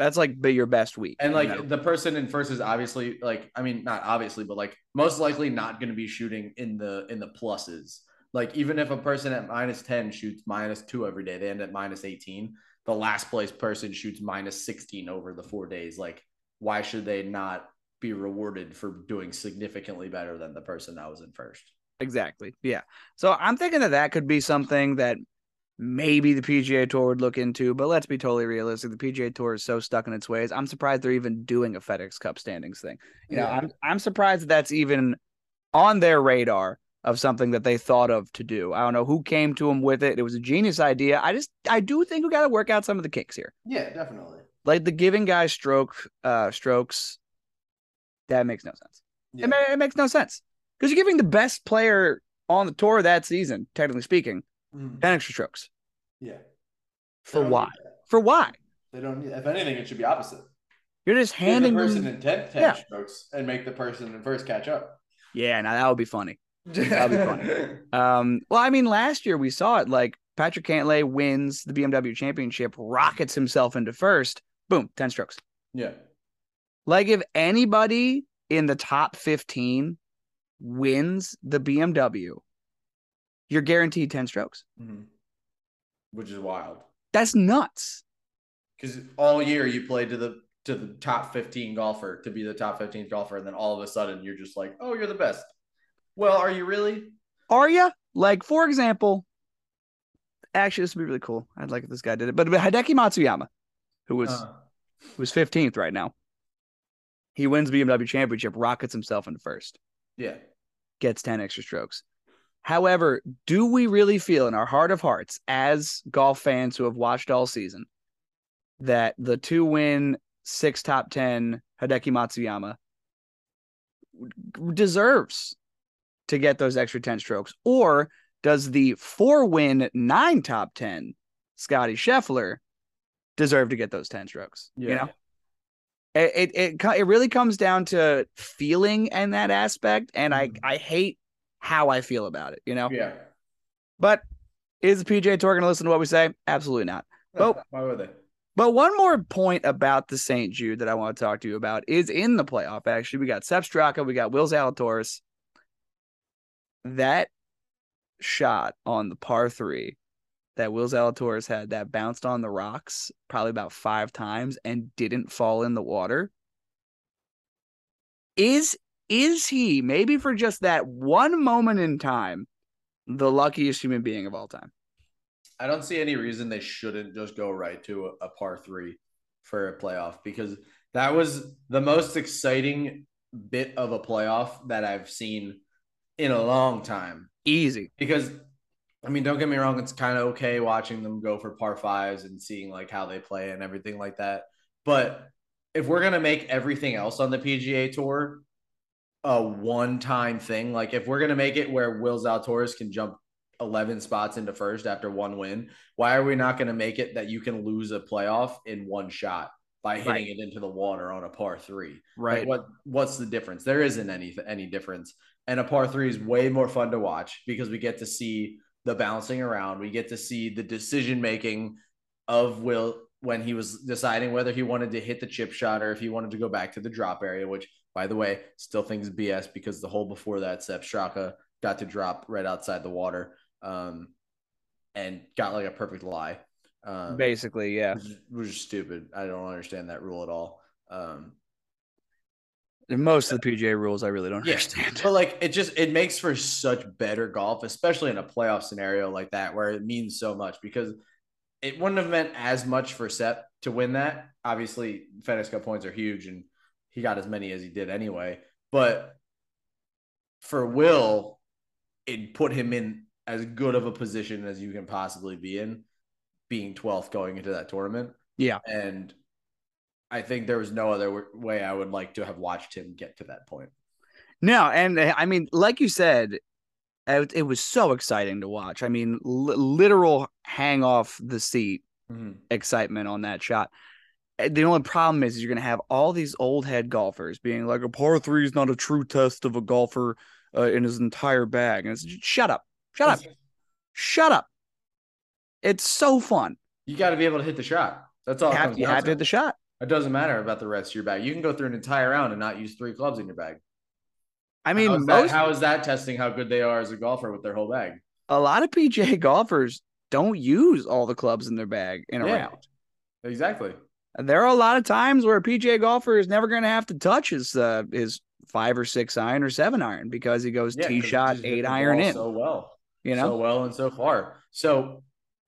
That's like be your best week. And you like know? the person in first is obviously like I mean not obviously but like most likely not going to be shooting in the in the pluses. Like even if a person at minus 10 shoots minus 2 every day, they end at minus 18. The last place person shoots minus 16 over the 4 days. Like why should they not be rewarded for doing significantly better than the person that was in first? Exactly. Yeah. So I'm thinking that that could be something that maybe the PGA Tour would look into, but let's be totally realistic. The PGA Tour is so stuck in its ways. I'm surprised they're even doing a FedEx Cup standings thing. You know, Yeah. I'm I'm surprised that that's even on their radar of something that they thought of to do. I don't know who came to them with it. It was a genius idea. I just I do think we got to work out some of the kinks here. Yeah, definitely. Like the giving guys stroke uh strokes that makes no sense. Yeah. It, ma- it makes no sense because you're giving the best player on the tour that season, technically speaking, Mhm. 10 extra strokes. Yeah. For why? For why? They don't need if anything it should be opposite. You're just Give the handing person them. in 10, 10 Yeah. strokes and make the person in first catch up. Yeah, now that would be funny. That'd be funny. Um, well, I mean, last year we saw it. Like Patrick Cantlay wins the BMW Championship, rockets himself into first. Boom, 10 strokes. Yeah. Like if anybody in the top 15 wins the BMW, you're guaranteed 10 strokes. Mhm. Which is wild. That's nuts. Because all year you played to the to the top 15 golfer to be the top 15th golfer, and then all of a sudden you're just like, oh, you're the best. Well, are you really? Are you? Like, for example, actually, this would be really cool. I'd like if this guy did it. But, Hideki Matsuyama, who was Uh, who's 15th right now, he wins BMW championship, rockets himself into first, yeah. gets 10 extra strokes. However, do we really feel in our heart of hearts, as golf fans who have watched all season, that the two win, six top 10 Hideki Matsuyama deserves to get those extra 10 strokes? Or does the four win, nine top 10 Scotty Scheffler deserve to get those 10 strokes? You Yeah. know? It, it it it really comes down to feeling and that aspect, and I Mhm. I hate how I feel about it, you know. Yeah. But is the PGA Tour going to listen to what we say? Absolutely not. Well- why would they? But one more point about the St. Jude that I want to talk to you about is in the playoff. Actually, we got Sepp Straka, we got Will Zalatoris. That shot on the par three that Will Zalatoris had that bounced on the rocks probably about five times and didn't fall in the water. Is is he maybe for just that one moment in time the luckiest human being of all time? I don't see any reason they shouldn't just go right to a, a par three for a playoff because that was the most exciting bit of a playoff that I've seen in a long time. Easy. Because, I mean, don't get me wrong, it's kind of okay watching them go for par fives and seeing like how they play and everything like that. But if we're gonna make everything else on the PGA Tour a one-time thing, like if we're gonna make it where Will Zalatoris can jump 11 spots into first after one win. Why are we not going to make it that you can lose a playoff in one shot by hitting Right. it into the water on a par three? Right. Like what what's the difference? There isn't any any difference. And a par three is way more fun to watch because we get to see the bouncing around. We get to see the decision making of Will when he was deciding whether he wanted to hit the chip shot or if he wanted to go back to the drop area, which by the way, still thinks BS because the hole before that, Sepp Straka got to drop right outside the water um, and got like a perfect lie. Um, Basically, yeah. which, is- which is stupid. I don't understand that rule at all. Um, Most of the PGA rules I really don't Yeah. understand. but like it just it makes for such better golf, especially in a playoff scenario like that where it means so much because it wouldn't have meant as much for Sepp to win that. Obviously, FedEx Cup points are huge, and he got as many as he did anyway. But for Will, it put him in as good of a position as you can possibly be in, being 12th going into that tournament. Yeah. And I think there was no other way I would like to have watched him get to that point. No, and uh, I mean, like you said, it, it was so exciting to watch. I mean, li- literal hang off the seat excitement on that shot. Uh, The only problem is you're going to have all these old head golfers being like, a par three is not a true test of a golfer uh, in his entire bag. And it's shut up, shut up, shut up. It's so fun. You got to be able to hit the shot. That's all. You have, you have to hit the shot. It doesn't matter about the rest of your bag. You can go through an entire round and not use three clubs in your bag. I mean, how is, most that, how is that testing how good they are as a golfer with their whole bag? a lot of PGA golfers don't use all the clubs in their bag in a Yeah. round. Exactly. There are a lot of times where a PGA golfer is never going to have to touch his uh, his five or six iron or seven iron because he goes Yeah, tee shot eight iron in. so well. you know, so well and so far. So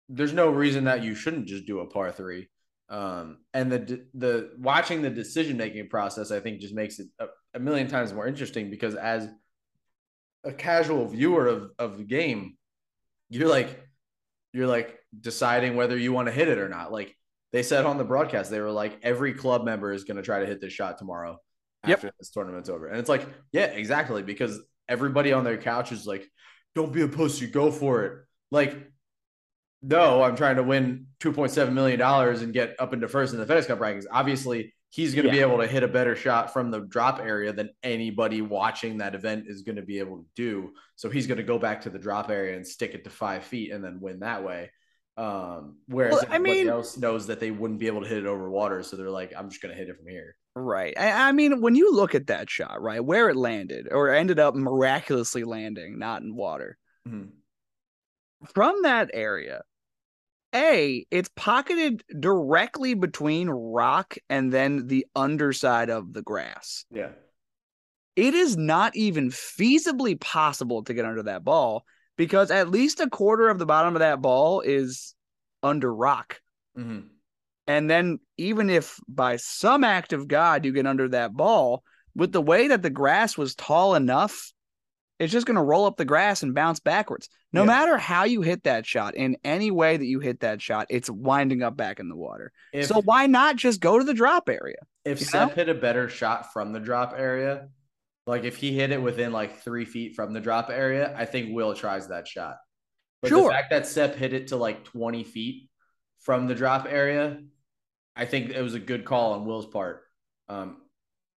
there's no reason that you shouldn't just do a par three. Um, and the the watching the decision making process, I think, just makes it a, a million times more interesting because as a casual viewer of of the game, you're like you're like deciding whether you want to hit it or not. Like they said on the broadcast, they were like, every club member is going to try to hit this shot tomorrow Yep. after this tournament's over. And it's like, yeah, exactly, because everybody on their couch is like, don't be a pussy, go for it. Like, no, I'm trying to win 2.7 million dollars and get up into first in the FedEx Cup rankings. Obviously, he's going to be able to hit a better shot from the drop area than anybody watching that event is going to be able to do. So he's going to go back to the drop area and stick it to five feet and then win that way. Um, whereas Well, I everybody mean- else knows that they wouldn't be able to hit it over water, so they're like, I'm just to hit it from here. right? I, I mean, when you look at that shot, right, where it landed or ended up miraculously landing, not in water, Mhm. from that area. A, it's pocketed directly between rock and then the underside of the grass. Yeah. It is not even feasibly possible to get under that ball because at least a quarter of the bottom of that ball is under rock. Mhm. And then, even if by some act of God you get under that ball, with the way that the grass was tall enough, it's just going to roll up the grass and bounce backwards. No Yeah. matter how you hit that shot, in any way that you hit that shot, it's winding up back in the water. If, so, why not just go to the drop area? if Sepp know? hit a better shot from the drop area, like if he hit it within like three feet from the drop area, I think Will tries that shot. But Sure. the fact that Sepp hit it to like 20 feet from the drop area, I think it was a good call on Will's part um,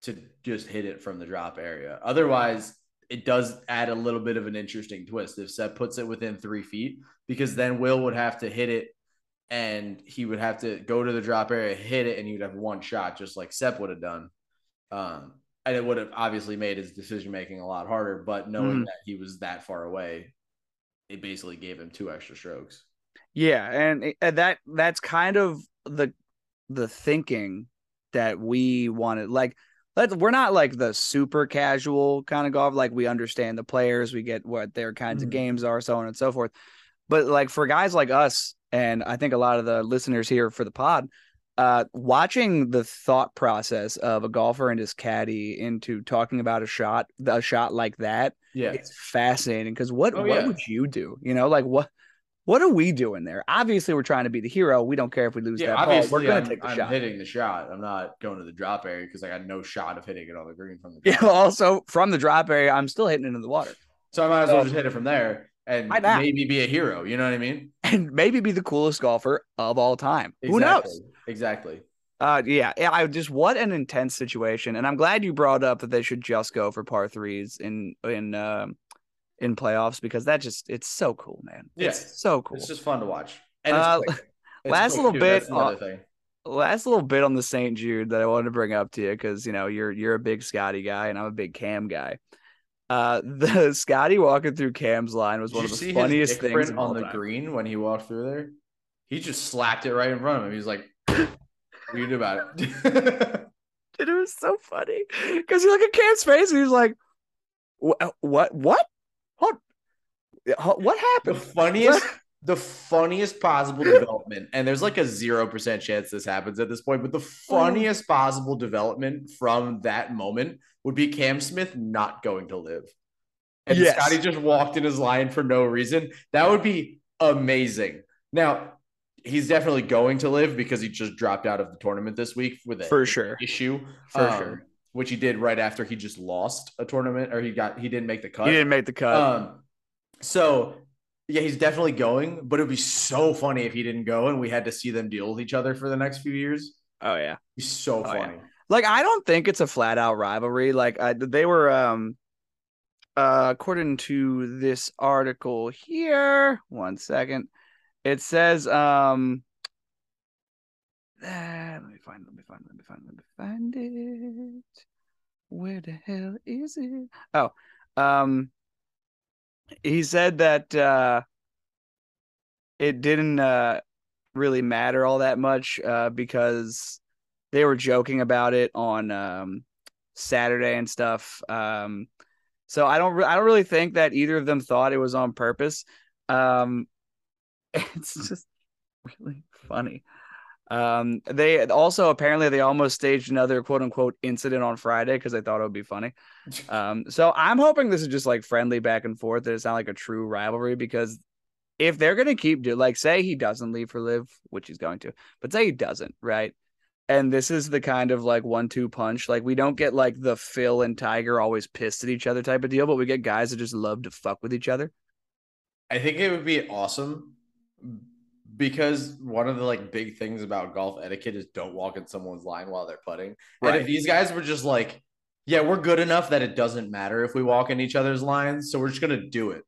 to just hit it from the drop area. Otherwise, it does add a little bit of an interesting twist if Sepp puts it within three feet, because then Will would have to hit it and he would have to go to the drop area, hit it, and you'd have one shot, just like Sepp would have done. Um, and it would have obviously made his decision making a lot harder. But knowing Mhm. that he was that far away, it basically gave him two extra strokes. Yeah, and and that that's kind of the the thinking that we wanted. Like, let's we're not like the super casual kind of golf. Like, we understand the players, we get what their kinds of Mhm. games are, so on and so forth. But like for guys like us, and I think a lot of the listeners here for the pod, uh, watching the thought process of a golfer and his caddy into talking about a shot, a shot like that, Yeah. it's fascinating because what Oh, what yeah. would you do? You know, like what what are we doing there? Obviously, we're trying to be the hero. We don't care if we lose Yeah, that ball. We're gonna take the I'm shot. hitting the shot. I'm not going to the drop area because I got no shot of hitting it on the green from the Yeah. drop. Also, from the drop area, I'm still hitting it into the water, So I might as well So- just hit it from there and maybe be a hero. You know what I mean? and maybe be the coolest golfer of all time. Who knows? Exactly. Uh, yeah, yeah. I just what an intense situation, and I'm glad you brought up that they should just go for par threes in in um in playoffs because that just it's so cool, man. Yeah. It's so cool. It's just fun to watch. And Uh, it's quick. It's last little too. bit, uh, last little bit on the St. Jude that I wanted to bring up to you because you know you're you're a big Scotty guy and I'm a big Cam guy. Uh, the Scotty walking through Cam's line was Did one of the funniest things print of all on the time. green when he walked through there? He just slapped it right in front of him. He was like, "What do you do about it?" It was so funny because you look at Cam's face and he's like, uh, "What? What? What? What? What the funniest, the funniest possible development, and there's like a zero percent chance this happens at this point, but the mm. funniest possible development from that moment would be Cam Smith not going to LIV. And Yes. Scotty just walked in his line for no reason. That would be amazing. Now, he's definitely going to LIV because he just dropped out of the tournament this week with a For sure. issue. For um, sure. Which he did right after he just lost a tournament or he got he didn't make the cut. He didn't make the cut. Um, so yeah, he's definitely going, but it'd be so funny if he didn't go and we had to see them deal with each other for the next few years. oh yeah. It'd so Oh, yeah. funny. Like I don't think it's a flat out rivalry. Like I, they were um uh according to this article here, one second. It says um let me find let me find let me find let me find it. Where the hell is it? Oh, um he said that uh it didn't uh really matter all that much uh because they were joking about it on um Saturday and stuff. Um so I don't re- I don't really think that either of them thought it was on purpose. Um it's just really funny. Um, they also apparently they almost staged another quote unquote incident on Friday because they thought it would be funny. Um, so I'm hoping this is just like friendly back and forth. That it's not like a true rivalry because if they're gonna keep do like say he doesn't leave for LIV, which he's going to, but say he doesn't, right? And this is the kind of like one two punch. Like we don't get like the Phil and Tiger always pissed at each other type of deal, but we get guys that just love to fuck with each other. I think it would be awesome because one of the like big things about golf etiquette is don't walk in someone's line while they're putting. And if these guys were just like, yeah, we're good enough that it doesn't matter if we walk in each other's lines, so we're just gonna do it.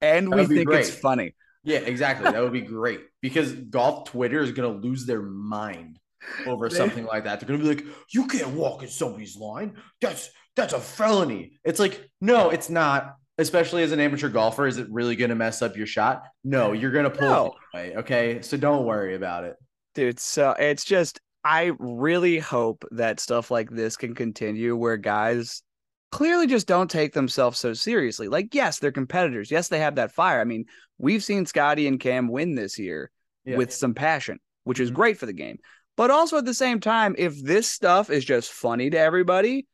And That we think it's funny. Yeah, exactly. That would be great because golf Twitter is gonna lose their mind over something like that. They're gonna be like, "You can't walk in somebody's line. That's that's a felony." It's like, no, it's not. Especially as an amateur golfer, is it really gonna mess up your shot? No, you're gonna pull No. it anyway. Okay, so don't worry about it. Dude, so it's just I really hope that stuff like this can continue where guys clearly just don't take themselves so seriously. Like, yes, they're competitors. Yes, they have that fire. I mean, we've seen Scotty and Cam win this year Yeah. with some passion, which is Mhm. great for the game. But also at the same time, if this stuff is just funny to everybody,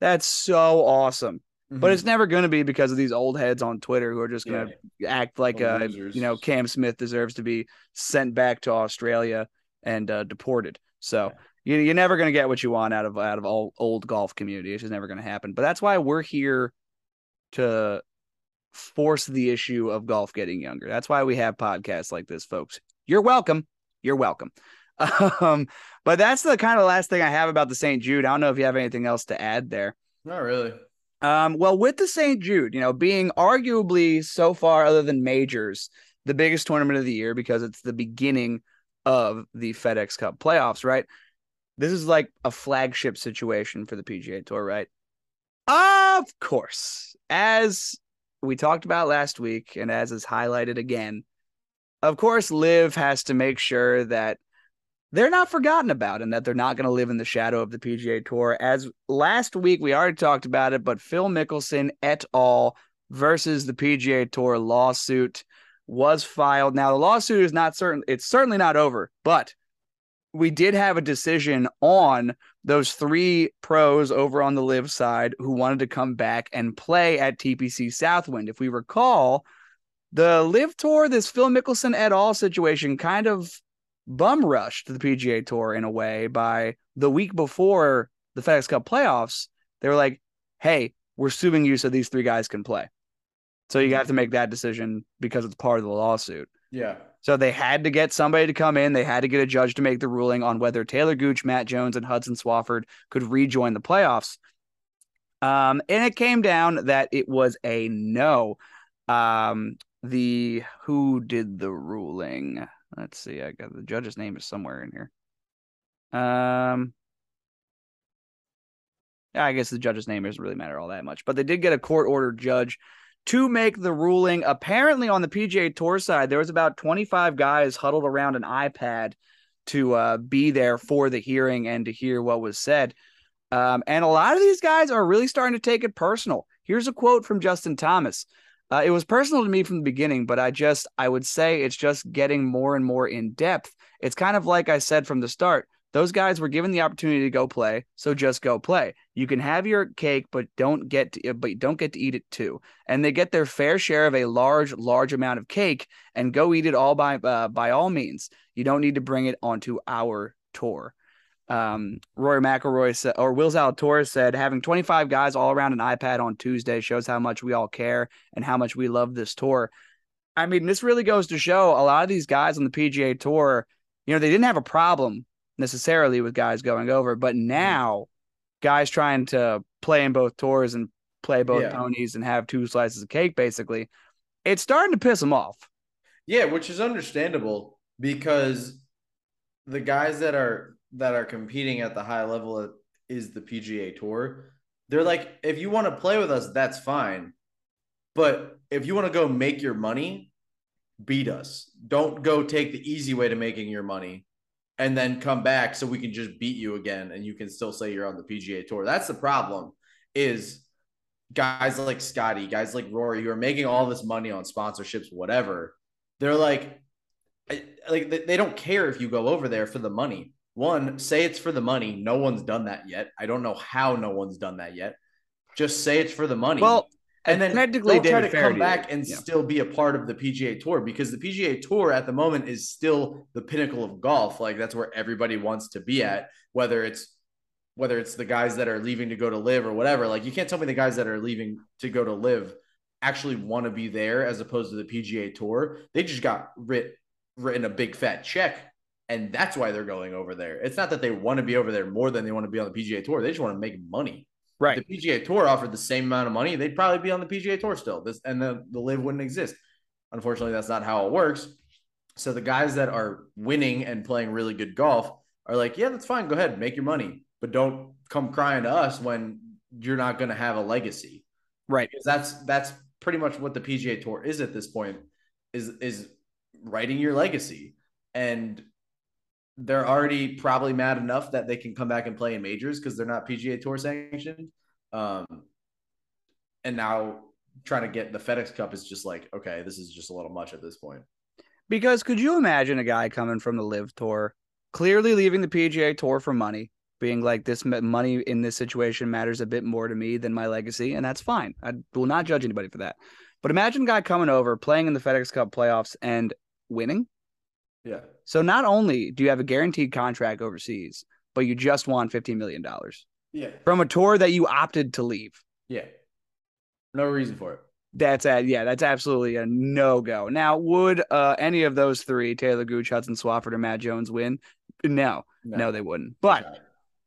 that's so awesome. But Mhm. it's never going to be because of these old heads on Twitter who are just going to Yeah. act like The uh you know Cam Smith deserves to be sent back to Australia and uh, deported. So you, you're never going to get what you want out of out of all old golf community. It's just never going to happen. But that's why we're here to force the issue of golf getting younger. That's why we have podcasts like this, folks. You're welcome. You're welcome. Um, but that's the kind of last thing I have about the St. Jude. I don't know if you have anything else to add there. not really. Um, well, with the St. Jude, you know, being arguably so far, other than majors, the biggest tournament of the year because it's the beginning of the FedEx Cup playoffs, right? This is like a flagship situation for the PGA Tour, right? Of course, as we talked about last week, and as is highlighted again, of course, LIV has to make sure that they're not forgotten about and that they're not going to live in the shadow of the PGA Tour. As last week we already talked about it, but Phil Mickelson et al. versus the PGA Tour lawsuit was filed. Now the lawsuit is not certain; it's certainly not over, but we did have a decision on those three pros over on the LIV side who wanted to come back and play at TPC Southwind. If we recall, the LIV Tour, this Phil Mickelson et al. situation kind of bum rushed the PGA Tour in a way by the week before the FedEx Cup playoffs. They were like, "Hey, we're suing you so these three guys can play." So you have to make that decision because it's part of the lawsuit. Yeah. So they had to get somebody to come in. They had to get a judge to make the ruling on whether Talor Gooch, Matt Jones, and Hudson Swafford could rejoin the playoffs. Um, and it came down that it was a no. Um, the who did the ruling? Let's see. I got the judge's name is somewhere in here. Um, yeah, I guess the judge's name doesn't really matter all that much, but they did get a court ordered judge to make the ruling. Apparently, on the PGA Tour side, there was about 25 guys huddled around an iPad to uh, be there for the hearing and to hear what was said. Um, and a lot of these guys are really starting to take it personal. Here's a quote from Justin Thomas. Uh, it was personal to me from the beginning, but I just, I would say it's just getting more and more in depth. It's kind of like I said from the start. Those guys were given the opportunity to go play, so just go play. You can have your cake, but don't get to, but don't get to eat it too. And they get their fair share of a large, large amount of cake, and go eat it all by uh, by all means. You don't need to bring it onto our tour. Um, Rory McIlroy said, or Will Zalatoris said, having 25 guys all around an iPad on Tuesday shows how much we all care and how much we love this tour. I mean, this really goes to show a lot of these guys on the PGA Tour, you know, they didn't have a problem necessarily with guys going over, but now guys trying to play in both tours and play both Yeah. ponies and have two slices of cake, basically, it's starting to piss them off. Yeah, which is understandable because the guys that are that are competing at the high level is the PGA Tour. They're like, if you want to play with us, that's fine. But if you want to go make your money, beat us. Don't go take the easy way to making your money and then come back so we can just beat you again and you can still say you're on the PGA Tour. That's the problem is guys like Scotty, guys like Rory who are making all this money on sponsorships whatever. They're like like they don't care if you go over there for the money. One, say it's for the money. No one's done that yet. I don't know how no one's done that yet. Just say it's for the money. Well, and then technically don't try to come back and yeah. still be a part of the PGA Tour because the PGA Tour at the moment is still the pinnacle of golf. Like that's where everybody wants to be at, whether it's whether it's the guys that are leaving to go to LIV or whatever. Like you can't tell me the guys that are leaving to go to LIV actually want to be there as opposed to the PGA Tour. They just got writ, written a big fat check. And that's why they're going over there. It's not that they want to be over there more than they want to be on the PGA Tour. They just want to make money right. the PGA Tour offered the same amount of money, they'd probably be on the PGA Tour still. This and the the LIV wouldn't exist. Unfortunately, that's not how it works. So the guys that are winning and playing really good golf are like, yeah, that's fine. Go ahead, make your money, but don't come crying to us when you're not going to have a legacy. Right. Because that's that's pretty much what the PGA Tour is at this point. Is is writing your legacy and they're already probably mad enough that they can come back and play in majors because they're not PGA Tour sanctioned. Um, and now trying to get the FedEx Cup is just like, okay, this is just a little much at this point. Because could you imagine a guy coming from the LIV Tour, clearly leaving the PGA Tour for money, being like, this money in this situation matters a bit more to me than my legacy, and that's fine. I will not judge anybody for that. But imagine a guy coming over, playing in the FedEx Cup playoffs, and winning. Yeah. So not only do you have a guaranteed contract overseas, but you just won $15 million Yeah. from a tour that you opted to leave. Yeah. No reason for it. That's a, yeah, that's absolutely a no go. Now, would uh, any of those three, Talor Gooch, Hudson Swafford, or Matt Jones, win? No, no, they wouldn't. But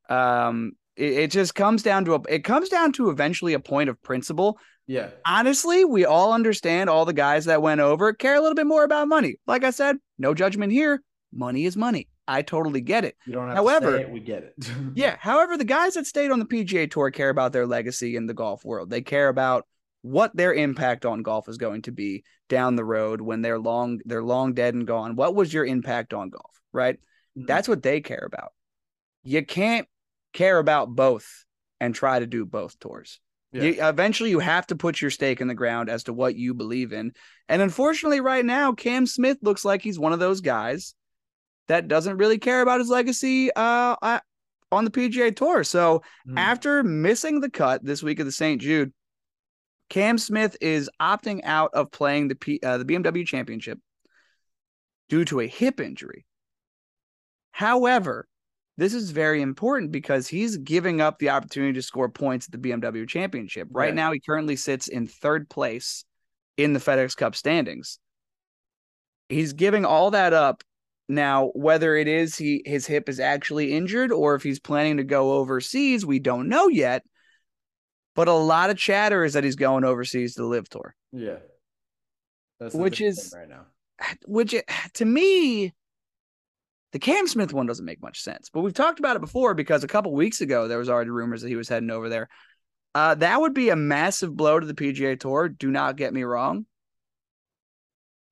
um, it, it just comes down to a, it comes down to eventually a point of principle. yeah. Honestly, we all understand all the guys that went over care a little bit more about money. Like I said, no judgment here. Money is money. I totally get it. You don't have However- to say it, we get it. Yeah. However, the guys that stayed on the PGA Tour care about their legacy in the golf world. They care about what their impact on golf is going to be down the road when they're long they're long dead and gone. What was your impact on golf? Right? Mm-hmm. That's what they care about. You can't care about both and try to do both tours. Yeah. You, eventually, you have to put your stake in the ground as to what you believe in. And unfortunately, right now, Cam Smith looks like he's one of those guys that doesn't really care about his legacy uh, on the PGA Tour. So Mhm. after missing the cut this week of the St. Jude, Cam Smith is opting out of playing the P, uh, the BMW Championship due to a hip injury. However, this is very important because he's giving up the opportunity to score points at the BMW Championship. Right Right. now, he currently sits in third place in the FedEx Cup standings. He's giving all that up now. Whether it is he his hip is actually injured or if he's planning to go overseas, we don't know yet. But a lot of chatter is that he's going overseas to the LIV Tour, yeah. That's Which is- right now. which to me, the Cam Smith one doesn't make much sense. But we've talked about it before because a couple weeks ago there was already rumors that he was heading over there. Uh, that would be a massive blow to the PGA Tour. Do not get me wrong.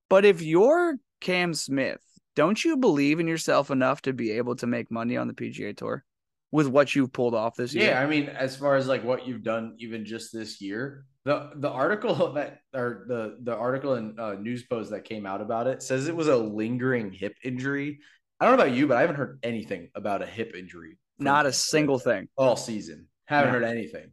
But if you're Cam Smith, don't you believe in yourself enough to be able to make money on the PGA Tour with what you've pulled off this year? Yeah, I mean, as far as like what you've done, even just this year, the the article that or the the article and uh, news post that came out about it says it was a lingering hip injury. I don't know about you, but I haven't heard anything about a hip injury. Not a single thing. all season. Haven't No. heard anything.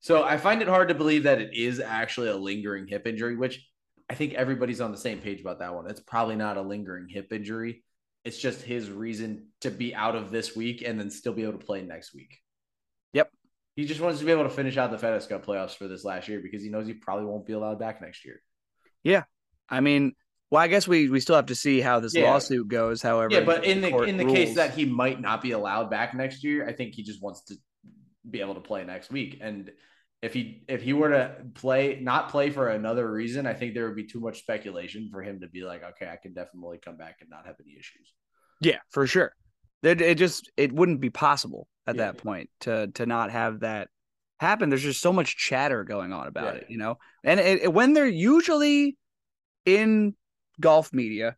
So I find it hard to believe that it is actually a lingering hip injury, which I think everybody's on the same page about that one. It's probably not a lingering hip injury. It's just his reason to be out of this week and then still be able to play next week. Yep. He just wants to be able to finish out the FedEx Cup playoffs for this last year because he knows he probably won't be allowed back next year. Yeah. I mean, well, I guess we we still have to see how this Yeah. lawsuit goes. However, Yeah, but in the in the case that he might not be allowed back next year, I think he just wants to be able to play next week. And if he if he were to play not play for another reason, I think there would be too much speculation for him to be like, okay, I can definitely come back and not have any issues. Yeah, for sure. It, it just it wouldn't be possible at Yeah. that point to to not have that happen. There's just so much chatter going on about Yeah. it, you know. And it, it- when they're usually in golf media,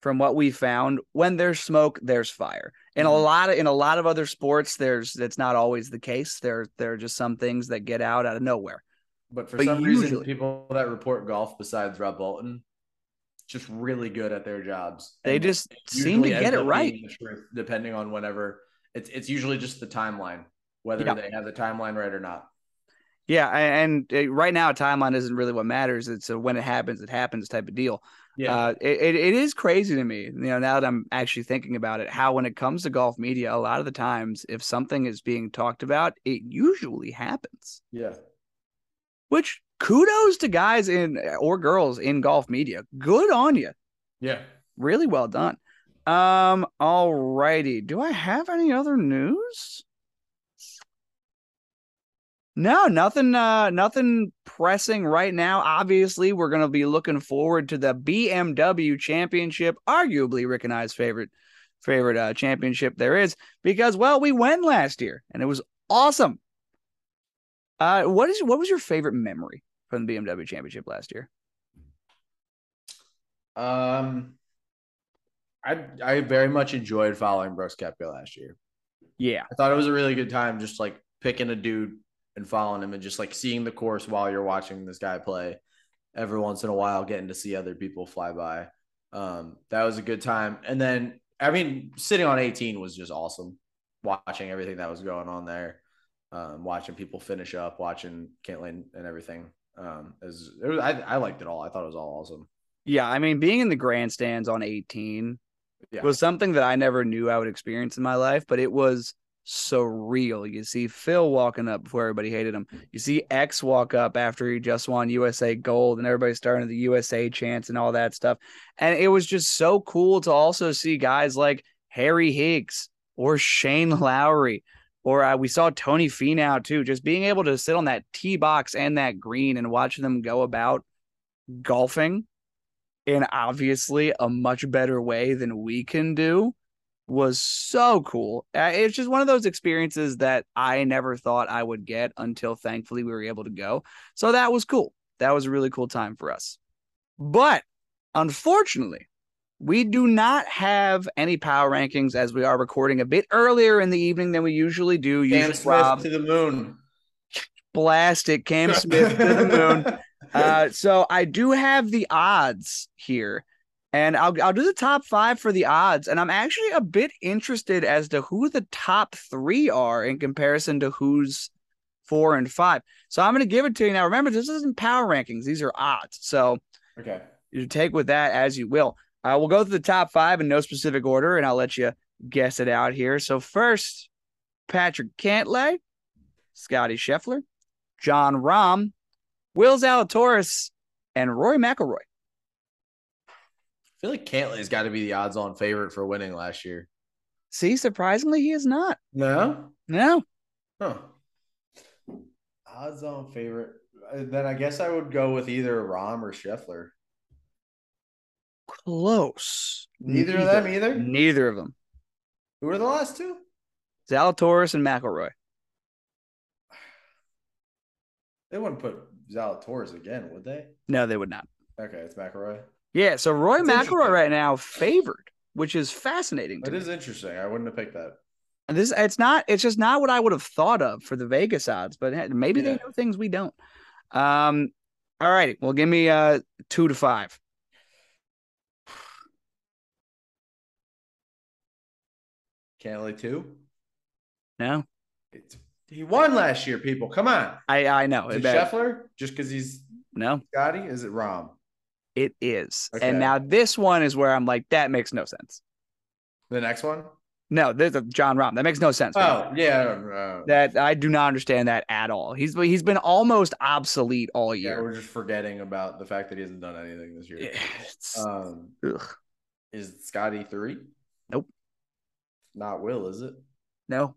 from what we found, when there's smoke, there's fire. In a Mhm. lot of in a lot of other sports, there's that's not always the case. There there are just some things that get out out of nowhere. But for But some usually- reason, people that report golf besides Rob Bolton, just really good at their jobs. They just seem to get it right. truth, depending on whenever. It's it's usually just the timeline, whether Yeah. they have the timeline right or not. Yeah, and, uh, right now, timeline isn't really what matters. It's a when it happens, it happens type of deal. Yeah, Uh, it, it, it is crazy to me, you know, now that I'm actually thinking about it, how when it comes to golf media, a lot of the times, if something is being talked about, it usually happens. yeah. Which kudos to guys in or girls in golf media. Good on you. Yeah. Really well done. Um, all righty. Do I have any other news? No, nothing uh nothing pressing right now. Obviously, we're going to be looking forward to the BMW Championship, arguably Rick and I's favorite favorite uh championship there is because well, we went last year and it was awesome. Uh what is what was your favorite memory from the BMW Championship last year? Um, I I very much enjoyed following Brooks Koepka last year. Yeah. I thought it was a really good time, just like picking a dude and following him, and just like seeing the course while you're watching this guy play. Every once in a while, getting to see other people fly by. Um, that was a good time. And then, I mean, sitting on 18 was just awesome. Watching everything that was going on there, um, watching people finish up, watching Cantlay and everything. Um, it was, it was I, I liked it all. I thought it was all awesome. Yeah, I mean, being in the grandstands on 18 Yeah. was something that I never knew I would experience in my life, but it was surreal. You see Phil walking up before everybody hated him. You see X walk up after he just won USA gold and everybody starting the USA chants and all that stuff. And it was just so cool to also see guys like Harry Higgs or Shane Lowry. Or uh, we saw Tony Finau too, just being able to sit on that tee box and that green and watch them go about golfing in obviously a much better way than we can do was so cool. It's just one of those experiences that I never thought I would get until thankfully we were able to go. So that was cool. That was a really cool time for us. But unfortunately, we do not have any power rankings as we are recording a bit earlier in the evening than we usually do. Cam Usually, Smith Rob, to the moon. blast it, Cam Smith to the moon. Uh, so I do have the odds here, and I'll I'll do the top five for the odds, and I'm actually a bit interested as to who the top three are in comparison to who's four and five. So I'm going to give it to you now. Remember, this isn't power rankings; these are odds. So okay. you take with that as you will. Uh, we'll go through the top five in no specific order, and I'll let you guess it out here. So first, Patrick Cantlay, Scotty Scheffler, Jon Rahm, Will Zalatoris, and Roy McIlroy. I feel like Cantlay's got to be the odds-on favorite for winning last year. See, surprisingly, he is not. No. No, Huh. Odds-on favorite. Uh, Then I guess I would go with either Rahm or Scheffler. close. Neither, of them either. Neither of them. Who are the last two? Zalatoris and McIlroy. They wouldn't put Zalatoris again, would they? No, they would not. Okay, it's McIlroy. Yeah, so Roy That's McIlroy right now favored, which is fascinating to That me. is interesting. I wouldn't have picked that. And This it's not it's just not what I would have thought of for the Vegas odds, but maybe they Yeah. know things we don't. Um all righty. Well give me uh two to five. Cantlay too. No? It's, he won last year. People, come on. I I know. Is it. Scheffler? Just because he's No, Scotty? Is it Rahm? It is. Okay. And now this one is where I'm like, that makes no sense. The next one? No, there's a Jon Rahm. That makes no sense. Oh yeah. Uh, That I do not understand that at all. He's he's been almost obsolete all yeah, year. we're just forgetting about the fact that he hasn't done anything this year. Um, ugh. is Scotty three? Nope. Not Will, is it? No.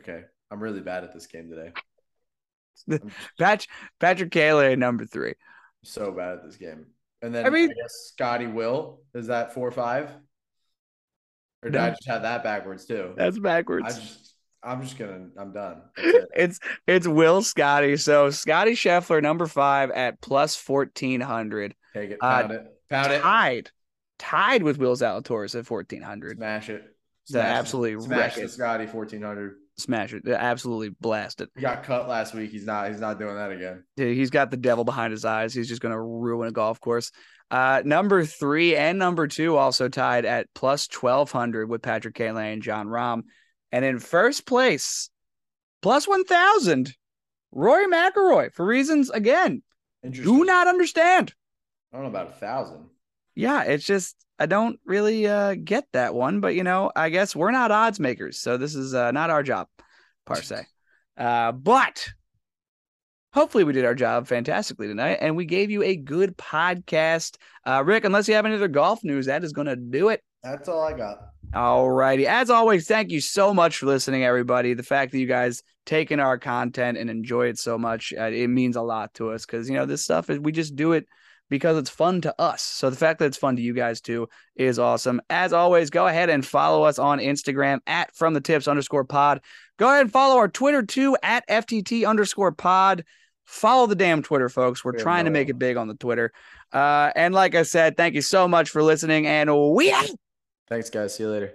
Okay, I'm really bad at this game today. The- I'm Pat, Patrick Cayley number three. so bad at this game. And then I I mean- guess Scotty Will is that four or five? Or did I just have that backwards too? That's I backwards. just, I'm just gonna, I'm done. It. It's it's Will Scotty. So Scotty Scheffler, number five at plus fourteen hundred. Take it, Uh, pound it, pound it, Tied. Tied with Will Zalatoris at fourteen hundred. smash it. Smash it. absolutely smash wreck the. Scotty 1400. Smash it. Absolutely blast it. He got cut last week. He's not. He's not doing that again. Dude, he's got the devil behind his eyes. He's just going to ruin a golf course. Uh, number three and number two also tied at plus 1200 with Patrick Cantlay and Jon Rahm. And in first place, plus 1000, Rory McIlroy for reasons, again, do not understand. I don't know about a thousand. Yeah, it's just, I don't really uh, get that one. But, you know, I guess we're not odds makers. So this is uh, not our job, per se. Uh, but hopefully we did our job fantastically tonight and we gave you a good podcast. Uh, Rick, unless you have any other golf news, that is going to do it. That's all I got. All righty. As always, thank you so much for listening, everybody. The fact that you guys take in our content and enjoy it so much, uh, it means a lot to us because, you know, this stuff is we just do it because it's fun to us. So the fact that it's fun to you guys too is awesome. As always, go ahead and follow us on Instagram at from the tips underscore pod. Go ahead and follow our Twitter too at FTT underscore pod. Follow the damn Twitter, folks. We're Fair trying to make it big on the Twitter. Uh, and like I said, thank you so much for listening. And we out. Thanks, guys. See you later.